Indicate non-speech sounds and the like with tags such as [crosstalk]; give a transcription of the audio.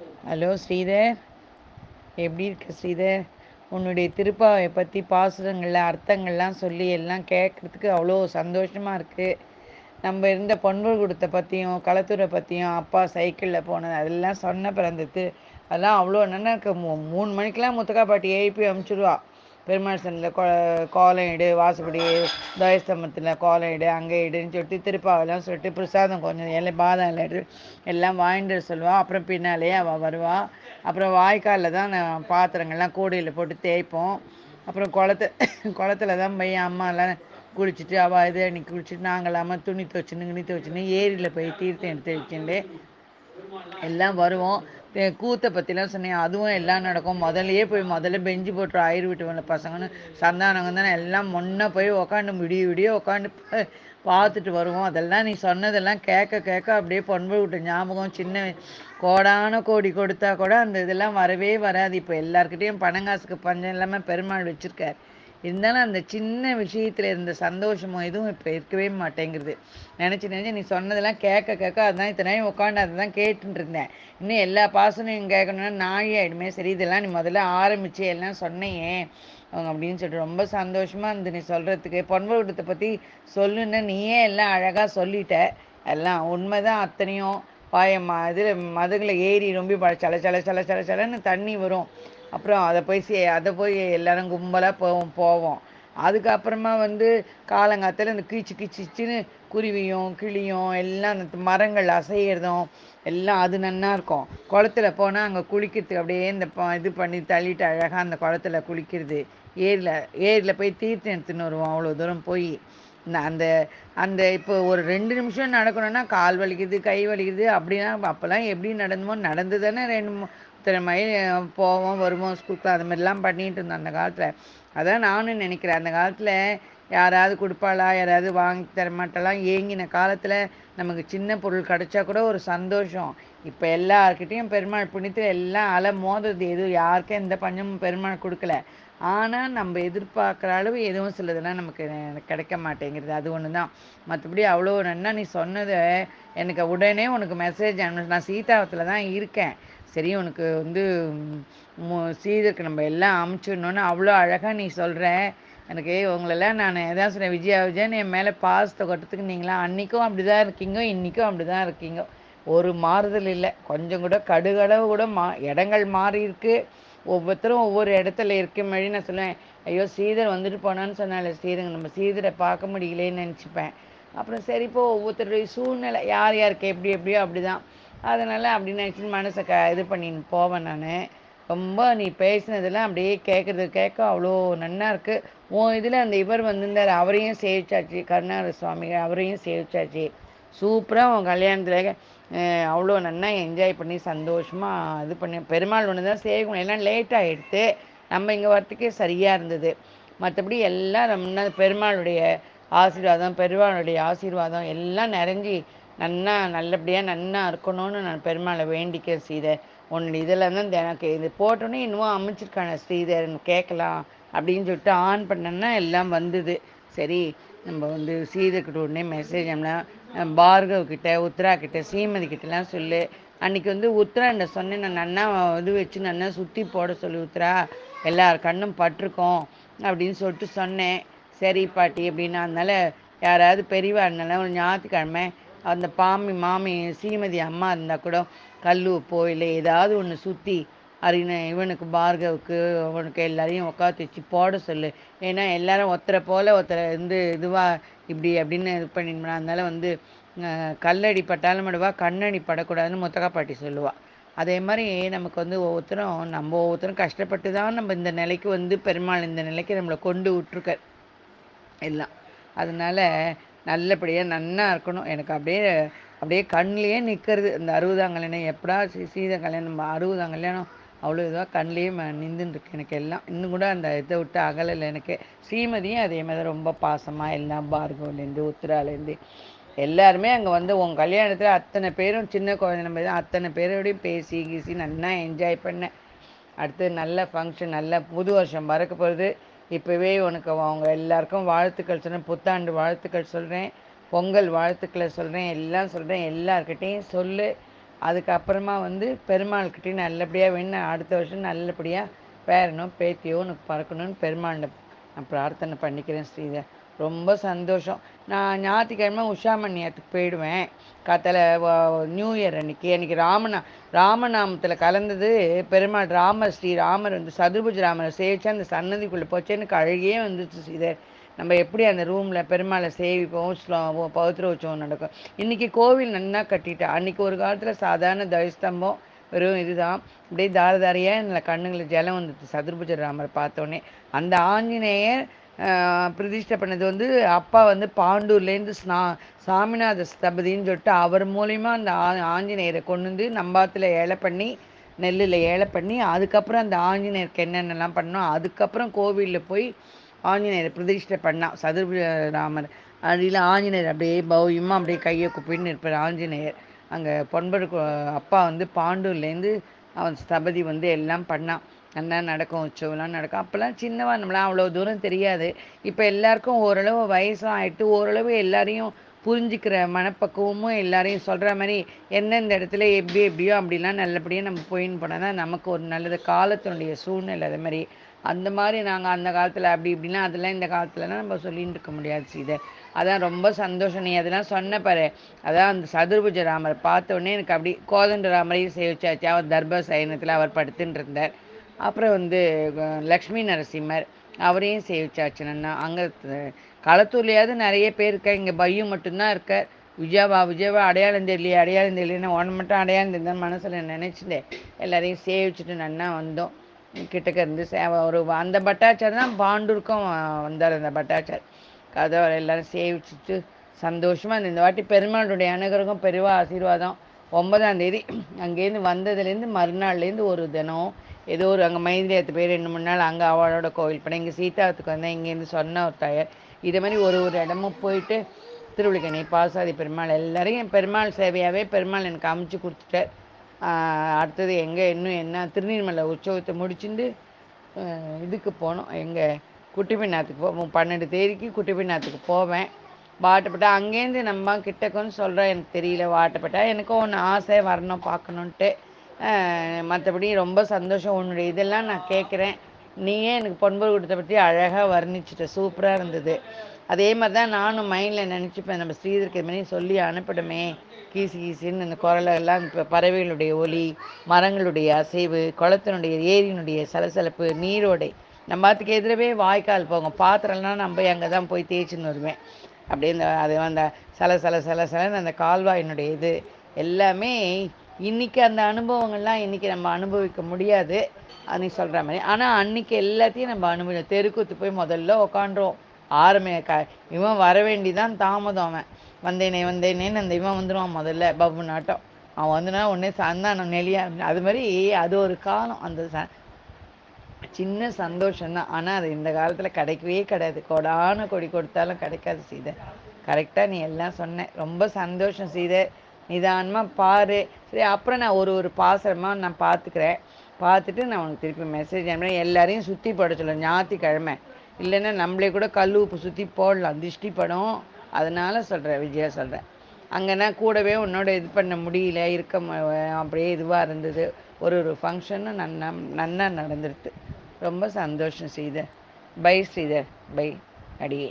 Hello Sridhar எப்படி இருக்க ஸ்ரீதர் உன்னுடைய திருப்பாவை பற்றி பாசுரங்களில் அர்த்தங்கள்லாம் சொல்லி எல்லாம் கேட்குறதுக்கு அவ்வளோ சந்தோஷமாக இருக்குது நம்ம இருந்த பொன்முருகுடத்தை பற்றியும் களத்தூரை பற்றியும் அப்பா சைக்கிளில் போனது அதெல்லாம் சொன்ன பிறந்தது அதெல்லாம் அவ்வளோ நல்லா இருக்கு மூணு மணிக்கெலாம் முத்தக்கா பாட்டி எழுப்பி அமுச்சிடுவா பெருமாள் சந்தில் கோ கோலம் வாசப்படி துவயஸ்தம்பத்தில் கோலம் அங்கே இடுன்னு சொல்லிட்டு திருப்பாவெல்லாம் சொல்லிட்டு பிரசாதம் கொஞ்சம் எல்லாம் பாதாம் எடுத்து எல்லாம் வாங்கிட்டு வர அப்புறம் பின்னாலேயே அவள் வருவாள் அப்புறம் வாய்க்காலில் தான் நான் பாத்திரங்கள்லாம் கூடையில் போட்டு தேய்ப்போம். அப்புறம் குளத்து குளத்துல தான் போய் அம்மாலாம் குளிச்சுட்டு அவள் இது அன்னைக்கு குளிச்சுட்டு நாங்களாம துணி துவச்சுன்னு துணி துவச்சுன்னு ஏரியில் போய் தீர்த்தம் எடுத்து வச்சுட்டு எல்லாம் வருவோம். கூத்தை பற்றிலாம் சொன்னேன் அதுவும் எல்லாம் நடக்கும். முதல்லயே போய் முதல்ல பெஞ்சு போட்டு ஆயிரு வீட்டு பசங்கன்னு சந்தானங்க தானே எல்லாம் முன்னே போய் உக்காண்டு விடிய விடிய உக்காந்து [laughs] பார்த்துட்டு வருவோம். அதெல்லாம் நீ சொன்னதெல்லாம் கேட்க கேட்க அப்படியே பொன்பு விட்டு ஞாபகம் சின்ன கோடான கோடி கொடுத்தா கூட அந்த இதெல்லாம் வரவே வராது. இப்போ எல்லாருக்கிட்டேயும் பணங்காசுக்கு பஞ்சம் இல்லாமல் பெருமாள் வச்சுருக்காரு. இருந்தாலும் அந்த சின்ன விஷயத்துல இருந்த சந்தோஷமும் எதுவும் இப்போ இருக்கவே மாட்டேங்கிறது நினச்சி நினச்சி நீ சொன்னதெல்லாம் கேட்க கேட்க அதான் இத்தனை நேரம் உட்காந்து அதை தான் கேட்டுட்டு இருந்தேன். இன்னும் எல்லா பாசனையும் கேட்கணும்னா நாழி ஆயிடுமே. சரி இதெல்லாம் நீ முதல்ல ஆரம்பித்து எல்லாம் சொன்னையே. அவங்க அப்படின்னு சொல்லிட்டு ரொம்ப சந்தோஷமா இருந்து நீ சொல்றதுக்கு. பொன்வகுடத்தை பத்தி சொல்லுன்னு நீயே எல்லாம் அழகா சொல்லிட்ட. எல்லாம் உண்மைதான் அத்தனையும். பாய ம இதில் மதுகளை ஏறி ரொம்ப சல சல சல சல சலன்னு தண்ணி வரும். அப்புறம் அதை போய் சே அதை போய் எல்லாரும் கும்பலாக போவோம் போவோம். அதுக்கப்புறமா வந்து காலங்காத்தில் இந்த கீச்சு கீச்சிச்சின்னு குருவியும் கிளியும் எல்லாம் அந்த மரங்கள் அசையிறதும் எல்லாம் அது நன்னா இருக்கும். குளத்துல போனால் அங்கே குளிக்கிறதுக்கு அப்படியே இந்த ப- இது பண்ணி தள்ளிட்டு அழகாக அந்த குளத்துல குளிக்கிறது. ஏரியில் ஏரியில் போய் தீர்த்தம் எடுத்துன்னு வருவோம் அவ்வளோ தூரம் போய். இந்த அந்த அந்த இப்போ ஒரு ரெண்டு நிமிஷம் நடக்கணும்னா கால் வலிக்குது கை வலிக்குது அப்படின்னா அப்போல்லாம் எப்படி நடந்தமோ நடந்து தானே ரெண்டு இத்தனை மைல் போவோம் வருவோம் ஸ்கூலுக்கு அது மாதிரிலாம் பண்ணிட்டு இருந்தோம் அந்த காலத்தில். அதான் நானும் நினைக்கிறேன். அந்த காலத்தில் யாராவது கொடுப்பாளா? யாராவது வாங்கி தர ஏங்கின காலத்தில் நமக்கு சின்ன பொருள் கிடைச்சா கூட ஒரு சந்தோஷம். இப்போ எல்லாருக்கிட்டேயும் பெருமாள் புண்ணியத்தில் எல்லாம் அலை மோதுறது எதுவும் யாருக்கும் எந்த பஞ்சமும் பெருமாள் கொடுக்கல. ஆனால் நம்ம எதிர்பார்க்குற அளவு எதுவும் சிலதெல்லாம் நமக்கு கிடைக்க மாட்டேங்கிறது. அது ஒன்று தான் மற்றபடி அவ்வளோ நன்னா நீ சொன்னதை எனக்கு உடனே உனக்கு மெசேஜ் அனு நான் சீதாவத்தில் தான் இருக்கேன். சரி உனக்கு வந்து சீதருக்கு நம்ம எல்லாம் அமுச்சிடணும்னு அவ்வளோ அழகாக நீ சொல்கிற எனக்கு உங்களெல்லாம் நான் எதாவது சொன்னேன் விஜயா விஜயன் என் மேலே பாசத்தை கொட்டத்துக்கு நீங்களாம் அன்றைக்கும் அப்படி தான் இருக்கீங்க இன்றைக்கும் அப்படி தான் இருக்கீங்க. ஒரு மாறுதல் இல்லை. கொஞ்சம் கூட கடுகளவு கூட மா இடங்கள் மாறி இருக்கு. ஒவ்வொருத்தரும் ஒவ்வொரு இடத்துல இருக்க மாதிரி நான் சொல்லுவேன். ஐயோ சீதர் வந்துட்டு போனான்னு சொன்னால சீதங்க நம்ம சீதரை பார்க்க முடியலேன்னு நினச்சிப்பேன். அப்புறம் சரி இப்போ ஒவ்வொருத்தருடைய சூழ்நிலை யார் யாருக்கு எப்படி எப்படியோ அப்படி தான் அதனால் அப்படி நினச்சின்னு மனசை க இது பண்ணின்னு போவேன் நான். ரொம்ப நீ பேசினதெல்லாம் அப்படியே கேட்குறது கேட்க அவ்வளோ நன்னா இருக்குது உன் இதில் அந்த இவர் வந்திருந்தார் அவரையும் சேவிச்சாச்சு. கருணாகர சுவாமி அவரையும் சேவிச்சாச்சு. சூப்பராக உன் கல்யாணத்தில் அவ்வளோ நன்னா என்ஜாய் பண்ணி சந்தோஷமாக இது பண்ணி பெருமாள் ஒன்று தான் சேவிக்கணும். எல்லாம் லேட் ஆகிடுத்து நம்ம இங்கே வரத்துக்கே சரியாக இருந்தது. மற்றபடி எல்லாம் நம்ம பெருமாளுடைய ஆசீர்வாதம் பெருமாளுடைய ஆசீர்வாதம் எல்லாம் நிறைஞ்சி நன்னா நல்லபடியாக நன்னா இருக்கணும்னு நான் பெருமாளை வேண்டிக்கிறேன் ஸ்ரீதர் உன்னுடைய இதில் தான் எனக்கு இது போட்டோன்னே இன்னும் அமைச்சிருக்கான ஸ்ரீதர் கேட்கலாம் அப்படின்னு சொல்லிட்டு ஆன் பண்ணேன்னா எல்லாம் வந்தது. சரி நம்ம வந்து ஸ்ரீதர்கிட்ட உடனே மெசேஜ் அனுப்பினா பார்கவ் கிட்ட உத்ரா கிட்ட ஸ்ரீமதி கிட்டலாம் சொல்லு. அன்னைக்கு வந்து உத்ராண்ட சொன்னேன் நான் நன்னா இது வச்சு நன்னா சுற்றி போட சொல்லி உத்ரா எல்லார் கண்ணும் பட்டிருக்கோம் அப்படின்னு சொல்லிட்டு சொன்னேன். சரி பாட்டி அப்படின்னு அதனால யாராவது பெரியவா இருந்தாலும் ஒரு ஞாயிற்றுக்கிழமை அந்த பாமி மாமி ஸ்ரீமதி அம்மா இருந்தால் கூட கல் உப்போ இல்லை ஏதாவது ஒன்று சுற்றி அரின இவனுக்கு பார்கவுக்கு அவனுக்கு எல்லாரையும் உட்காந்து வச்சு போட சொல்லு. ஏன்னா எல்லாரும் ஒருத்தரை போல் ஒருத்தரை வந்து இதுவாக இப்படி அப்படின்னு இது பண்ணிட்டு அதனால் வந்து கல்லடி பட்டாலும் விடுவா கண்ணடி படக்கூடாதுன்னு முத்தகா பாட்டி சொல்லுவாள் அதே மாதிரி நமக்கு வந்து ஒவ்வொருத்தரும் நம்ம ஒவ்வொருத்தரும் கஷ்டப்பட்டு தான் நம்ம இந்த நிலைக்கு வந்து பெருமாள் இந்த நிலைக்கு நம்மளை கொண்டு விட்ருக்க எல்லாம். அதனால் நல்லபடியாக நன்னா இருக்கணும். எனக்கு அப்படியே அப்படியே கண்லேயே நிற்கிறது இந்த அறுபதாம் கல்யாணம் எப்படா சீ சீத கல்யாணம் அறுபதாம் கல்யாணம் அவ்வளோ இதாக கண்லேயே நின்றுன்னு எனக்கு எல்லாம் இன்னும் கூட அந்த இதை விட்டு அகலலை எனக்கு. ஸ்ரீமதியும் அதே மாதிரி ரொம்ப பாசமாக எல்லாம் பார்கவ்லேருந்து உத்திராலேருந்து எல்லாருமே அங்கே வந்து உன் கல்யாணத்தில் அத்தனை பேரும் சின்ன குழந்தை நம்ம தான் அத்தனை பேரோடையும் பேசி கீசி நல்லா என்ஜாய் பண்ணேன் அடுத்து நல்ல ஃபங்க்ஷன் நல்ல புது வருஷம் பறக்க போகுது. இப்போவே உனக்கு அவங்க எல்லாருக்கும் வாழ்த்துக்கள் சொல்கிறேன் புத்தாண்டு வாழ்த்துக்கள் சொல்கிறேன் பொங்கல் வாழ்த்துக்களை சொல்கிறேன் எல்லாம் சொல்கிறேன் எல்லார்கிட்டேயும் சொல்லு. அதுக்கப்புறமா வந்து பெருமாள்கிட்டையும் நல்லபடியாக வேணும் அடுத்த வருஷம் நல்லபடியாக பேரனோ பேத்தியோ உனக்கு பறக்கணும்னு பெருமாள் நான் பிரார்த்தனை பண்ணிக்கிறேன் ஸ்ரீதர். ரொம்ப சந்தோஷம். நான் ஞாயிற்றுக்கிழமை உஷாமணியத்துக்கு போயிடுவேன். கத்தலை நியூ இயர் அன்னைக்கு. அன்றைக்கி ராமநா ராமநாமத்தில் கலந்தது. பெருமாள் ராமர் ஸ்ரீ ராமர் வந்து சதுர்புஜ ராமரை சேவிச்சு அந்த சன்னதிக்குள்ளே போச்சு எனக்கு அழுகியே வந்துச்சு ஸ்ரீதர் நம்ம எப்படி அந்த ரூமில் பெருமாளை சேவிப்போம் ஸ்லோ- பௌத்திர உற்சவம் நடக்கும். இன்றைக்கி கோவில் நன்னா கட்டிட்டா. அன்னைக்கு ஒரு காலத்தில் சாதாரண தயஸ்தம்பம் வெறும் இதுதான். அப்படியே தாரதாரியாக தாரையாக கண்ணுங்களில் ஜலம் வந்துச்சு சதுர்புஜ ராமரை பார்த்தோன்னே. அந்த ஆஞ்சநேயர் பிரதிஷ்டை பண்ணது வந்து அப்பா வந்து பாண்டூர்லேருந்து ஸ்நா சாமிநாத ஸ்தபதின்னு சொல்லிட்டு அவர் மூலிமா அந்த ஆ- ஆஞ்சநேயரை கொண்டு வந்து நம்பாத்தில் ஏழை பண்ணி நெல்லில் ஏழை பண்ணி அதுக்கப்புறம் அந்த ஆஞ்சநேயருக்கு என்னென்னலாம் பண்ணோம் அதுக்கப்புறம் கோவிலில் போய் ஆஞ்சநேயரை பிரதிஷ்டை பண்ணான் சதுர்புஜ ராமர் அடியில் ஆஞ்சநேயர் அப்படியே பௌயமாக அப்படியே கையை குப்பின்னு இருப்பார் ஆஞ்சநேயர். அங்கே பொன்படு அப்பா வந்து பாண்டூர்லேருந்து அவன் ஸ்தபதி வந்து எல்லாம் பண்ணான் நல்லா நடக்கும் உற்சவம்லாம் நடக்கும். அப்போல்லாம் சின்னவா நம்மளாம் அவ்வளோ தூரம் தெரியாது. இப்போ எல்லாருக்கும் ஓரளவு வயசும் ஆயிட்டு ஓரளவு எல்லாரையும் புரிஞ்சுக்கிற மனப்பக்குவமும் எல்லாரையும் சொல்கிற மாதிரி எந்தெந்த இடத்துல எப்படி எப்படியோ அப்படிலாம் நல்லபடியாக நம்ம போயின்னு போனால் தான் நமக்கு ஒரு நல்லது. காலத்தினுடைய சூழ்நிலை அது மாதிரி. அந்த மாதிரி நாங்கள் அந்த காலத்தில் அப்படி இப்படிலாம் அதெல்லாம் இந்த காலத்துலலாம் நம்ம சொல்லின்னு இருக்க முடியாது சீதை. அதான் ரொம்ப சந்தோஷம். நீ அதெல்லாம் சொன்ன பாரு. அதான் அந்த சதுர்புஜ ராமரை பார்த்த உடனே எனக்கு அப்படி கோதண்ட ராமரையும் சேவிச்சாச்சு. அவர் தர்ப சயனத்தில் அவர் படுத்துட்டு இருந்தார். அப்புறம் வந்து லக்ஷ்மி நரசிம்மர் அவரையும் சேவிச்சாச்சு நன்னா. அங்கே களத்தூர்லையாவது நிறைய பேர் இருக்கா இங்கே பையு மட்டும்தான் இருக்கார். விஜயாவா விஜயாவா அடையாளம் தெரியலையே அடையாளம் தெரியலன்னு ஒன்று மட்டும் அடையாளம் தெரிந்தான்னு மனசில் நினச்சிட்டேன் எல்லாரையும் சேவிச்சுட்டு நன்னா வந்தோம். கிட்டக்க இருந்து சேவை ஒரு அந்த பட்டாச்சார் தான் பாண்டூருக்கும் வந்தார் அந்த பட்டாச்சார். கதை எல்லாரும் சேவிச்சுட்டு சந்தோஷமாக இந்த வாட்டி பெருமாளுடைய அனுகிரகம் பெருவா ஆசீர்வாதம். ஒன்பதாம் தேதி அங்கேருந்து வந்ததுலேருந்து மறுநாள்லேருந்து ஒரு தினம் ஏதோ ஒரு அங்கே மைந்திரியத்து பேர் ரெண்டு மூணு நாள் அங்கே அவளோட கோவில் படம் இங்கே சீதாத்துக்கு வந்தேன். இங்கேருந்து சொன்ன ஒரு தயார் இதே மாதிரி ஒரு ஒரு இடமும் போயிட்டு திருவிழிக்கணி பாசாதி பெருமாள் எல்லாரையும் பெருமாள் சேவையாகவே பெருமாள் எனக்கு அமைச்சு கொடுத்துட்டார். அடுத்தது எங்கே இன்னும் என்ன திருநீர்மலை உற்சவத்தை முடிச்சுட்டு இதுக்கு போனோம். எங்கள் குட்டிப்பின்னாத்துக்கு போவோம் பன்னெண்டு தேதிக்கு குட்டிப்பின்னாத்துக்கு போவேன். வாட்டப்பட்டா அங்கேருந்து நம்ம கிட்டக்குன்னு சொல்கிறேன் எனக்கு தெரியல வாட்டப்பட்டா. எனக்கும் ஒன்று ஆசை வரணும் பார்க்கணுன்ட்டு. மற்றபடி ரொம்ப சந்தோஷம். உன்னுடைய இதெல்லாம் நான் கேட்குறேன் நீயே எனக்கு பொன்பொரு கொடுத்த பற்றி அழகாக வர்ணிச்சிட்ட. சூப்பராக இருந்தது. அதே மாதிரி தான் நானும் மைண்டில் நினச்சிப்பேன். நம்ம ஸ்ரீதருக்கு மாதிரி சொல்லி அனுப்பணுமே கீசு கீசுன்னு இந்த குரலெல்லாம் இப்போ பறவைகளுடைய ஒலி மரங்களுடைய அசைவு குளத்தினுடைய ஏரியினுடைய சலசலப்பு நீரோடை. நம்ம அதுக்கு எதிரவே வாய்க்கால் போங்க பாத்திரம்லாம் நம்ம அங்கே தான் போய் தேய்ச்சின்னு வருவேன். அப்படியே இந்த அது அந்த சல சல சல சலன்னு அந்த கால்வாயினுடைய இது எல்லாமே இன்னைக்கு அந்த அனுபவங்கள்லாம் இன்னைக்கு நம்ம அனுபவிக்க முடியாது. அது நீ சொல்கிற மாதிரி. ஆனால் அன்னைக்கு எல்லாத்தையும் நம்ம அனுபவிக்கணும் தெருக்கூத்து போய் முதல்ல உக்காண்டுருவோம் ஆரம்பி க இவன் வர வேண்டிதான் தாமதம் அவன். வந்தேனே வந்தேனேன்னு அந்த இவன் வந்துடுவான் முதல்ல பப்பு நாட்டம். அவன் வந்துனா உடனே சந்தானம் நெலியா அது மாதிரி அது ஒரு காலம். அந்த ச சின்ன சந்தோஷம்தான். ஆனால் அது இந்த காலத்தில் கிடைக்கவே கிடையாது. கொடான கொடி கொடுத்தாலும் கிடைக்காது சீதை. கரெக்டாக நீ எல்லாம் சொன்ன. ரொம்ப சந்தோஷம் சீதை. நிதானமாக பாரு. சரி அப்புறம் நான் ஒரு ஒரு பாசரமாக நான் பார்த்துக்கிறேன் பார்த்துட்டு நான் உனக்கு திருப்பி மெசேஜ் அனுப்புகிறேன் எல்லாரையும் சுற்றி போட சொல்லுவேன் ஞாயிற்றுக்கிழமை. இல்லைன்னா நம்மளே கூட கல் உப்பு சுற்றி போடலாம். திருஷ்டி படம். அதனால் சொல்கிறேன் விஜயா சொல்கிறேன் அங்கேனா கூடவே உன்னோட இது பண்ண முடியல. இருக்க அப்படியே இதுவாக இருந்தது. ஒரு ஒரு ஃபங்க்ஷனும் நன்னா நன்னா நடந்துருது ரொம்ப சந்தோஷம் ஸ்ரீதர். பை ஸ்ரீதர். பை அடியே.